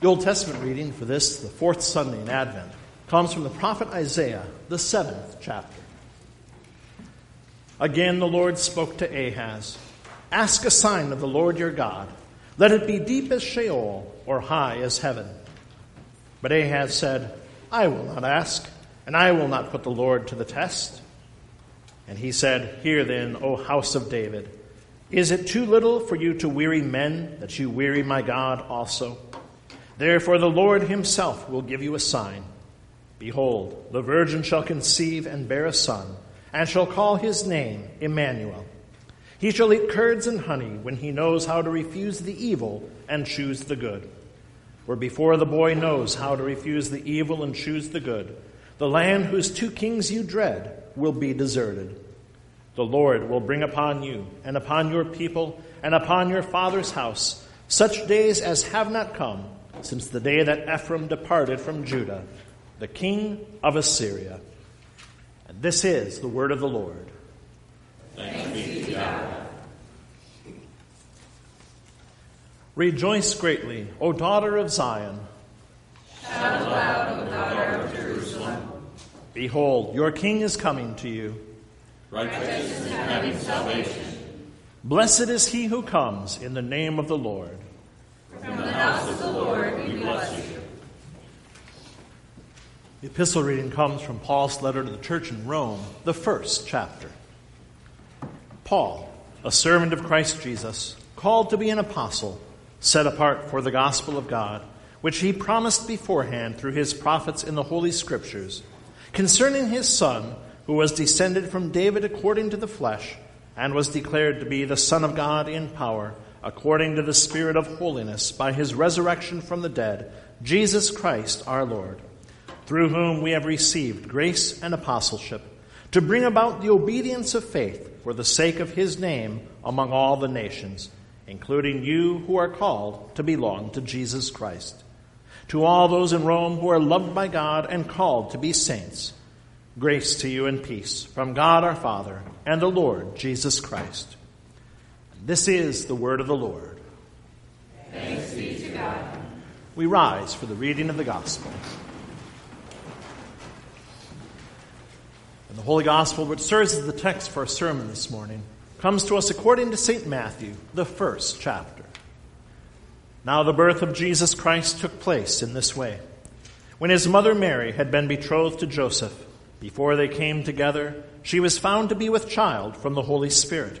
The Old Testament reading for this, the fourth Sunday in Advent, comes from the prophet Isaiah, the seventh chapter. Again, the Lord spoke to Ahaz Ask a sign of the Lord your God. Let it be deep as Sheol or high as heaven. But Ahaz said, I will not ask, and I will not put the Lord to the test. And he said, Hear then, O house of David, is it too little for you to weary men that you weary my God also? Therefore the Lord himself will give you a sign. Behold, the virgin shall conceive and bear a son, and shall call his name Emmanuel. He shall eat curds and honey when he knows how to refuse the evil and choose the good. For before the boy knows how to refuse the evil and choose the good, the land whose two kings you dread will be deserted. The Lord will bring upon you and upon your people and upon your father's house such days as have not come since the day that Ephraim departed from Judah, the king of Assyria. And this is the word of the Lord. Thanks. Rejoice greatly, O daughter of Zion. Shout aloud, O daughter of Jerusalem. Behold, your king is coming to you. Righteous and having salvation. Blessed is he who comes in the name of the Lord. From the house of the Lord bless you. The epistle reading comes from Paul's letter to the church in Rome, the first chapter. Paul, a servant of Christ Jesus, called to be an apostle, set apart for the gospel of God, which he promised beforehand through his prophets in the Holy Scriptures, concerning his Son, who was descended from David according to the flesh, and was declared to be the Son of God in power, according to the Spirit of holiness, by his resurrection from the dead, Jesus Christ our Lord through whom we have received grace and apostleship, to bring about the obedience of faith for the sake of his name among all the nations, including you who are called to belong to Jesus Christ. To all those in Rome who are loved by God and called to be saints, grace to you and peace from God our Father and the Lord Jesus Christ. This is the word of the Lord. Thanks be to God. We rise for the reading of the gospel. And the Holy Gospel, which serves as the text for our sermon this morning, comes to us according to St. Matthew, the first chapter. Now, the birth of Jesus Christ took place in this way. When his mother Mary had been betrothed to Joseph, before they came together, she was found to be with child from the Holy Spirit.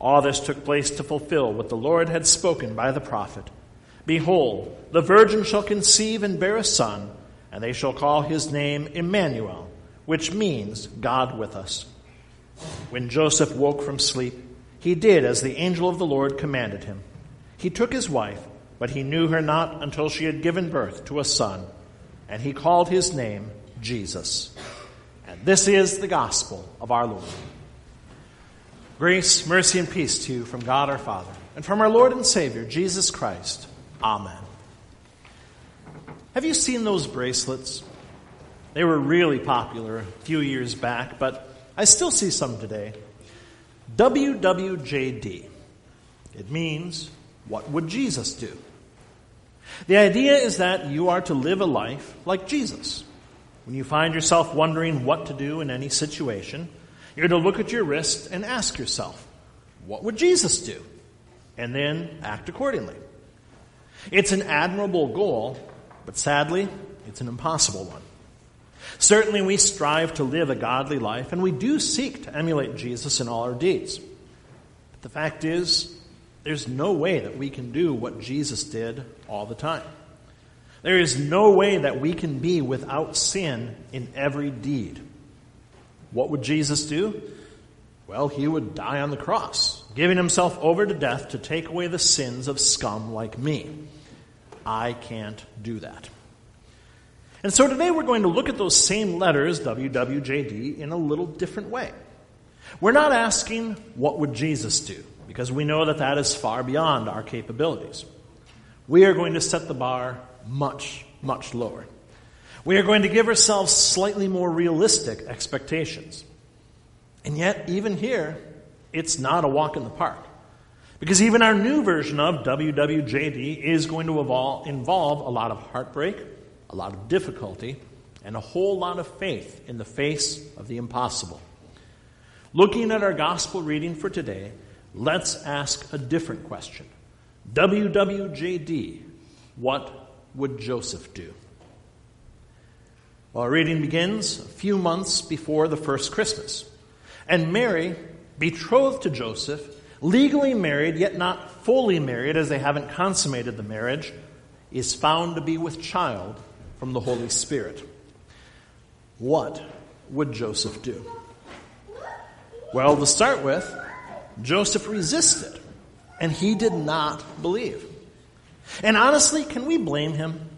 All this took place to fulfill what the Lord had spoken by the prophet. Behold, the virgin shall conceive and bear a son, and they shall call his name Emmanuel which means God with us. When Joseph woke from sleep, he did as the angel of the Lord commanded him. He took his wife, but he knew her not until she had given birth to a son, and he called his name Jesus. And this is the gospel of our Lord. Grace, mercy, and peace to you from God our Father and from our Lord and Savior, Jesus Christ. Amen. Have you seen those bracelets? They were really popular a few years back, but I still see some today. WWJD. It means, what would Jesus do? The idea is that you are to live a life like Jesus. When you find yourself wondering what to do in any situation, you're to look at your wrist and ask yourself, what would Jesus do? And then act accordingly. It's an admirable goal, but sadly, it's an impossible one. Certainly, we strive to live a godly life, and we do seek to emulate Jesus in all our deeds. But the fact is, there's no way that we can do what Jesus did all the time. There is no way that we can be without sin in every deed. What would Jesus do? Well, he would die on the cross, giving himself over to death to take away the sins of scum like me. I can't do that. And so today we're going to look at those same letters, WWJD, in a little different way. We're not asking, what would Jesus do? Because we know that that is far beyond our capabilities. We are going to set the bar much, much lower. We are going to give ourselves slightly more realistic expectations. And yet, even here, it's not a walk in the park. Because even our new version of WWJD is going to evolve, involve a lot of heartbreak, a lot of difficulty, and a whole lot of faith in the face of the impossible. Looking at our gospel reading for today, let's ask a different question. WWJD, what would Joseph do? Well, our reading begins a few months before the first Christmas. And Mary, betrothed to Joseph, legally married, yet not fully married as they haven't consummated the marriage, is found to be with child from the Holy Spirit. What would Joseph do? Well, to start with, Joseph resisted, and he did not believe. And honestly, can we blame him?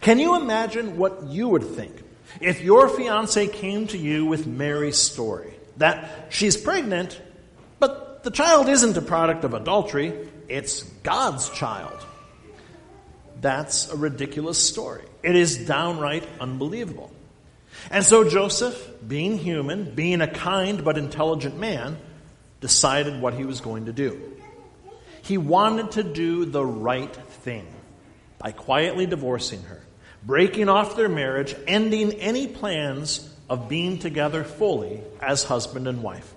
Can you imagine what you would think if your fiance came to you with Mary's story? That she's pregnant, but the child isn't a product of adultery, it's God's child. That's a ridiculous story. It is downright unbelievable. And so Joseph, being human, being a kind but intelligent man, decided what he was going to do. He wanted to do the right thing by quietly divorcing her, breaking off their marriage, ending any plans of being together fully as husband and wife.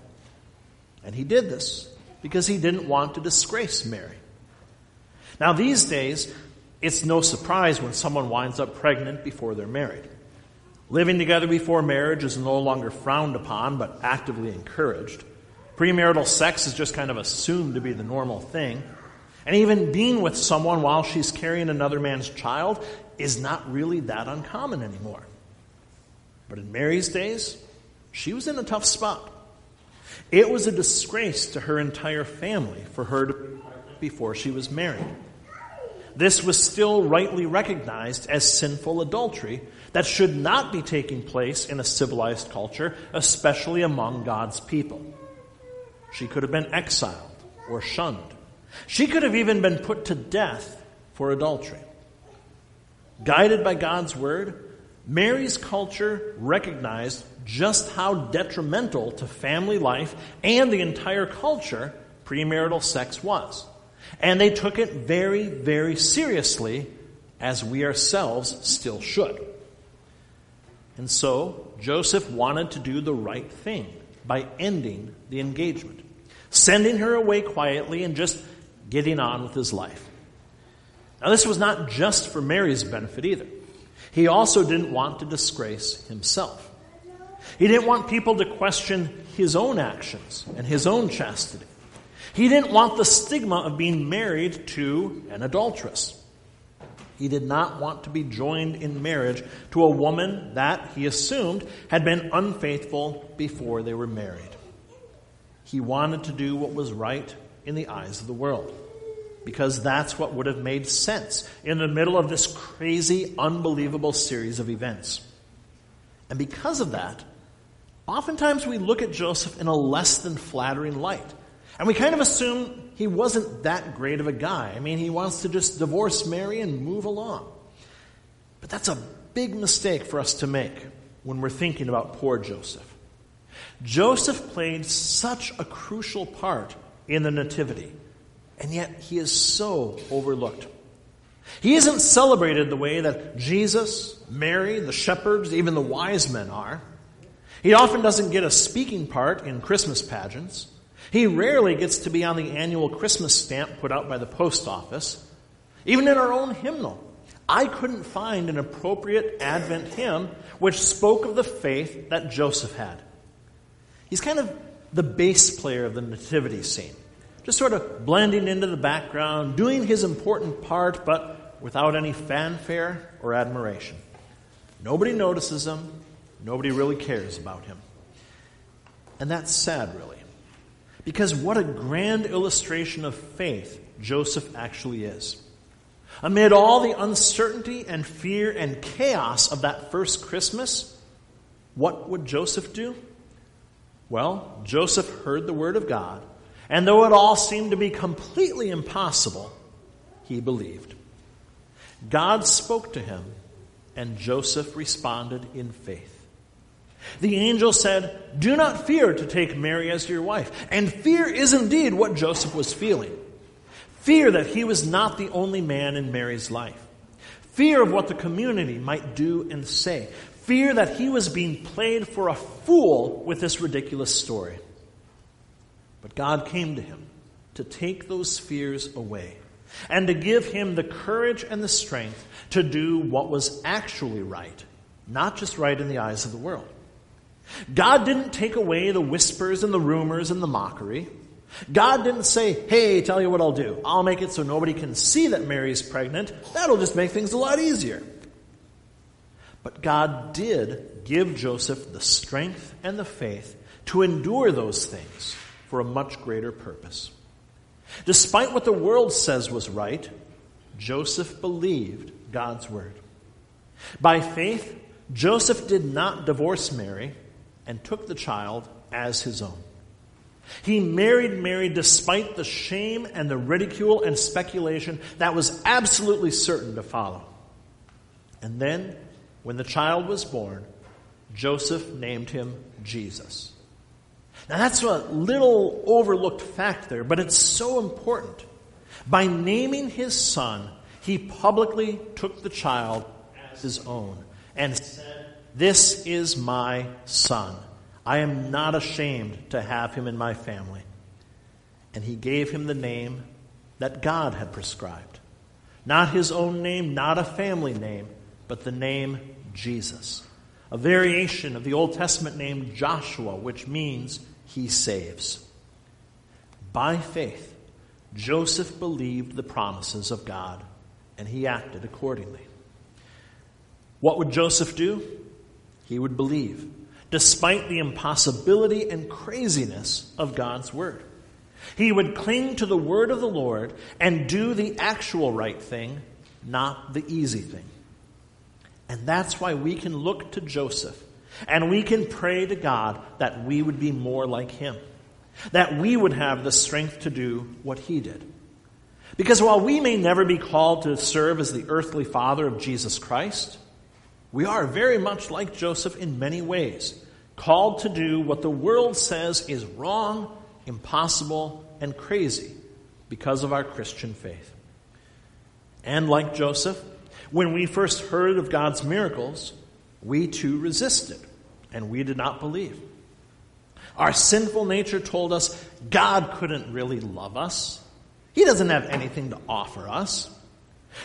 And he did this because he didn't want to disgrace Mary. Now, these days, it's no surprise when someone winds up pregnant before they're married. Living together before marriage is no longer frowned upon, but actively encouraged. Premarital sex is just kind of assumed to be the normal thing. And even being with someone while she's carrying another man's child is not really that uncommon anymore. But in Mary's days, she was in a tough spot. It was a disgrace to her entire family for her to be before she was married. This was still rightly recognized as sinful adultery that should not be taking place in a civilized culture, especially among God's people. She could have been exiled or shunned. She could have even been put to death for adultery. Guided by God's word, Mary's culture recognized just how detrimental to family life and the entire culture premarital sex was. And they took it very, very seriously, as we ourselves still should. And so, Joseph wanted to do the right thing by ending the engagement, sending her away quietly and just getting on with his life. Now, this was not just for Mary's benefit either. He also didn't want to disgrace himself. He didn't want people to question his own actions and his own chastity. He didn't want the stigma of being married to an adulteress. He did not want to be joined in marriage to a woman that, he assumed, had been unfaithful before they were married. He wanted to do what was right in the eyes of the world because that's what would have made sense in the middle of this crazy, unbelievable series of events. And because of that, oftentimes we look at Joseph in a less than flattering light. And we kind of assume he wasn't that great of a guy. I mean, he wants to just divorce Mary and move along. But that's a big mistake for us to make when we're thinking about poor Joseph. Joseph played such a crucial part in the Nativity, and yet he is so overlooked. He isn't celebrated the way that Jesus, Mary, the shepherds, even the wise men are. He often doesn't get a speaking part in Christmas pageants. He rarely gets to be on the annual Christmas stamp put out by the post office. Even in our own hymnal, I couldn't find an appropriate Advent hymn which spoke of the faith that Joseph had. He's kind of the bass player of the nativity scene, just sort of blending into the background, doing his important part, but without any fanfare or admiration. Nobody notices him, nobody really cares about him. And that's sad, really. Because what a grand illustration of faith Joseph actually is. Amid all the uncertainty and fear and chaos of that first Christmas, what would Joseph do? Well, Joseph heard the word of God, and though it all seemed to be completely impossible, he believed. God spoke to him, and Joseph responded in faith. The angel said, Do not fear to take Mary as your wife. And fear is indeed what Joseph was feeling. Fear that he was not the only man in Mary's life. Fear of what the community might do and say. Fear that he was being played for a fool with this ridiculous story. But God came to him to take those fears away and to give him the courage and the strength to do what was actually right, not just right in the eyes of the world. God didn't take away the whispers and the rumors and the mockery. God didn't say, hey, tell you what I'll do. I'll make it so nobody can see that Mary's pregnant. That'll just make things a lot easier. But God did give Joseph the strength and the faith to endure those things for a much greater purpose. Despite what the world says was right, Joseph believed God's word. By faith, Joseph did not divorce Mary and took the child as his own. He married Mary despite the shame and the ridicule and speculation that was absolutely certain to follow. And then, when the child was born, Joseph named him Jesus. Now, that's a little overlooked fact there, but it's so important. By naming his son, he publicly took the child as his own and said, This is my son. I am not ashamed to have him in my family. And he gave him the name that God had prescribed. Not his own name, not a family name, but the name Jesus. A variation of the Old Testament name Joshua, which means he saves. By faith, Joseph believed the promises of God, and he acted accordingly. What would Joseph do? He would believe despite the impossibility and craziness of God's word. He would cling to the word of the Lord and do the actual right thing, not the easy thing. And that's why we can look to Joseph and we can pray to God that we would be more like him, that we would have the strength to do what he did. Because while we may never be called to serve as the earthly father of Jesus Christ, we are very much like Joseph in many ways, called to do what the world says is wrong, impossible, and crazy because of our Christian faith. And like Joseph, when we first heard of God's miracles, we too resisted and we did not believe. Our sinful nature told us God couldn't really love us. He doesn't have anything to offer us.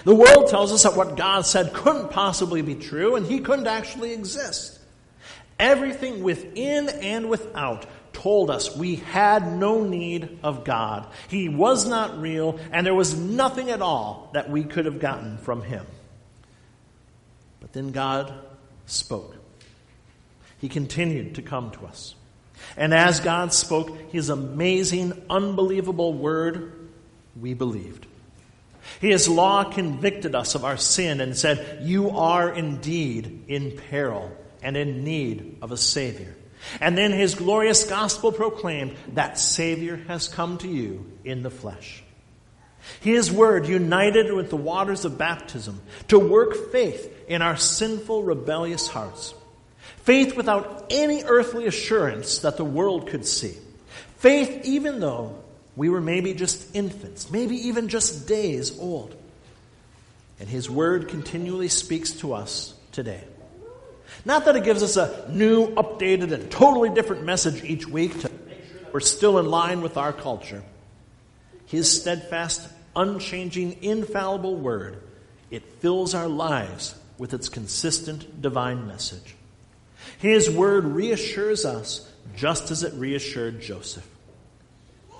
The world tells us that what God said couldn't possibly be true and he couldn't actually exist. Everything within and without told us we had no need of God. He was not real and there was nothing at all that we could have gotten from him. But then God spoke. He continued to come to us. And as God spoke his amazing, unbelievable word, we believed. His law convicted us of our sin and said, You are indeed in peril and in need of a Savior. And then his glorious gospel proclaimed, That Savior has come to you in the flesh. His word united with the waters of baptism to work faith in our sinful, rebellious hearts. Faith without any earthly assurance that the world could see. Faith even though we were maybe just infants, maybe even just days old. And His Word continually speaks to us today. Not that it gives us a new, updated, and totally different message each week to make sure that we're still in line with our culture. His steadfast, unchanging, infallible Word, it fills our lives with its consistent divine message. His Word reassures us just as it reassured Joseph.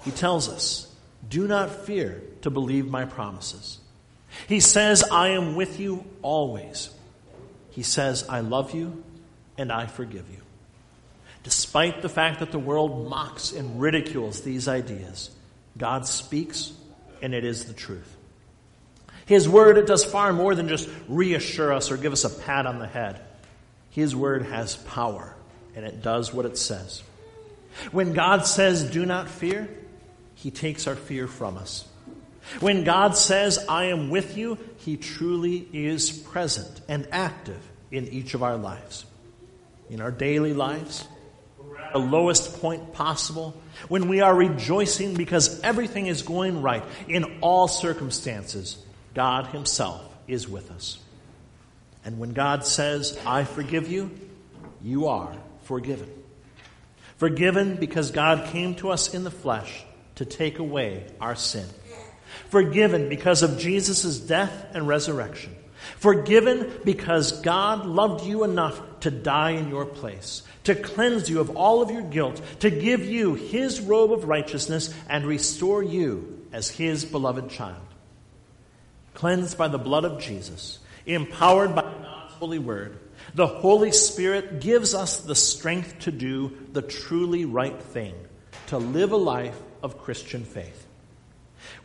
He tells us, Do not fear to believe my promises. He says, I am with you always. He says, I love you and I forgive you. Despite the fact that the world mocks and ridicules these ideas, God speaks and it is the truth. His word, it does far more than just reassure us or give us a pat on the head. His word has power, and it does what it says. When God says, do not fear, he takes our fear from us. When God says, I am with you, he truly is present and active in each of our lives. In our daily lives, the lowest point possible, when we are rejoicing because everything is going right in all circumstances, God Himself is with us. And when God says, I forgive you, you are forgiven. Forgiven because God came to us in the flesh to take away our sin. Forgiven because of Jesus' death and resurrection. Forgiven because God loved you enough to die in your place, to cleanse you of all of your guilt, to give you his robe of righteousness and restore you as his beloved child. Cleansed by the blood of Jesus, empowered by God's holy word, the Holy Spirit gives us the strength to do the truly right thing, to live a life of Christian faith.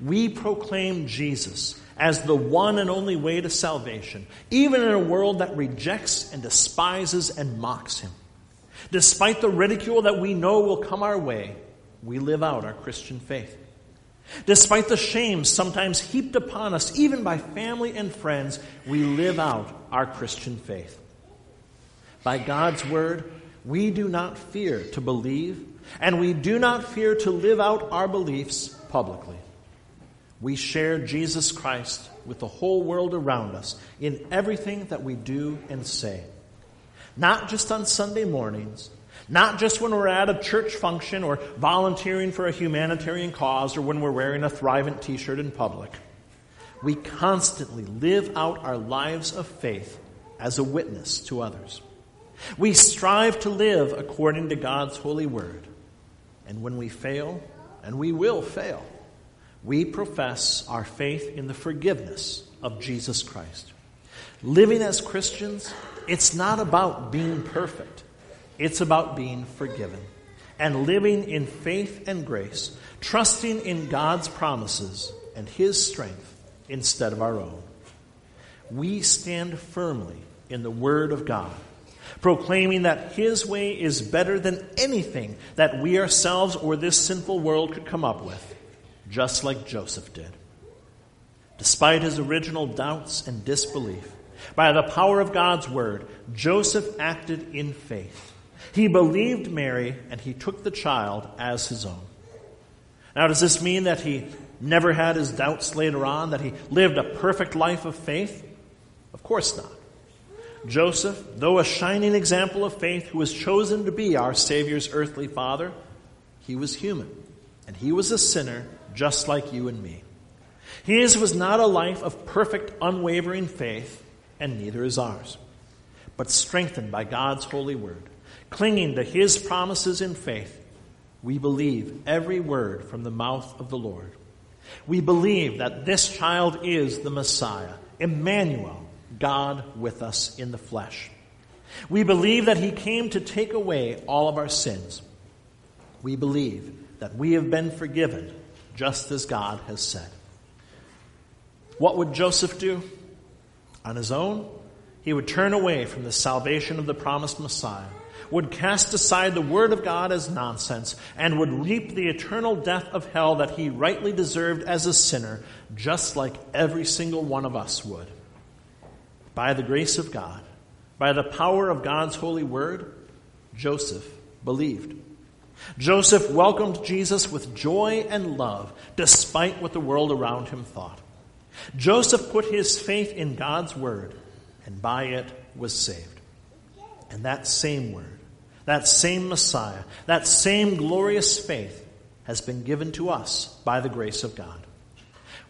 We proclaim Jesus as the one and only way to salvation, even in a world that rejects and despises and mocks him. Despite the ridicule that we know will come our way, we live out our Christian faith. Despite the shame sometimes heaped upon us, even by family and friends, we live out our Christian faith. By God's word, we do not fear to believe, and we do not fear to live out our beliefs publicly. We share Jesus Christ with the whole world around us in everything that we do and say. Not just on Sunday mornings, not just when we're at a church function or volunteering for a humanitarian cause or when we're wearing a Thrivent t shirt in public. We constantly live out our lives of faith as a witness to others. We strive to live according to God's holy word. And when we fail, and we will fail, we profess our faith in the forgiveness of Jesus Christ. Living as Christians, it's not about being perfect, it's about being forgiven and living in faith and grace, trusting in God's promises and His strength instead of our own. We stand firmly in the Word of God, proclaiming that His way is better than anything that we ourselves or this sinful world could come up with just like Joseph did. Despite his original doubts and disbelief, by the power of God's word, Joseph acted in faith. He believed Mary and he took the child as his own. Now, does this mean that he never had his doubts later on, that he lived a perfect life of faith? Of course not. Joseph, though a shining example of faith who was chosen to be our Savior's earthly father, he was human and he was a sinner just like you and me. His was not a life of perfect, unwavering faith, and neither is ours, but strengthened by God's holy word, clinging to His promises in faith. We believe every word from the mouth of the Lord. We believe that this child is the Messiah, Emmanuel, God with us in the flesh. We believe that He came to take away all of our sins. We believe that we have been forgiven just as God has said. What would Joseph do? On his own, he would turn away from the salvation of the promised Messiah, would cast aside the word of God as nonsense, and would reap the eternal death of hell that he rightly deserved as a sinner, just like every single one of us would. By the grace of God, by the power of God's holy word, Joseph believed. Joseph welcomed Jesus with joy and love, despite what the world around him thought. Joseph put his faith in God's word, and by it was saved. And that same word, that same Messiah, that same glorious faith has been given to us by the grace of God.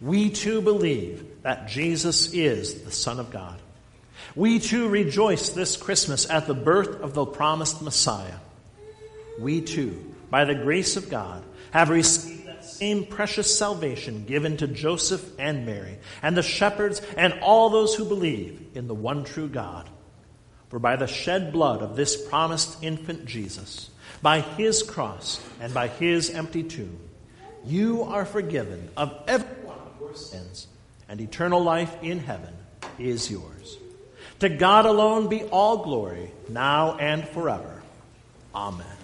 We too believe that Jesus is the Son of God. We too rejoice this Christmas at the birth of the promised Messiah we too, by the grace of God, have received that same precious salvation given to Joseph and Mary, and the shepherds, and all those who believe in the one true God. For by the shed blood of this promised infant Jesus, by his cross, and by his empty tomb, you are forgiven of every one of your sins, and eternal life in heaven is yours. To God alone be all glory, now and forever. Amen.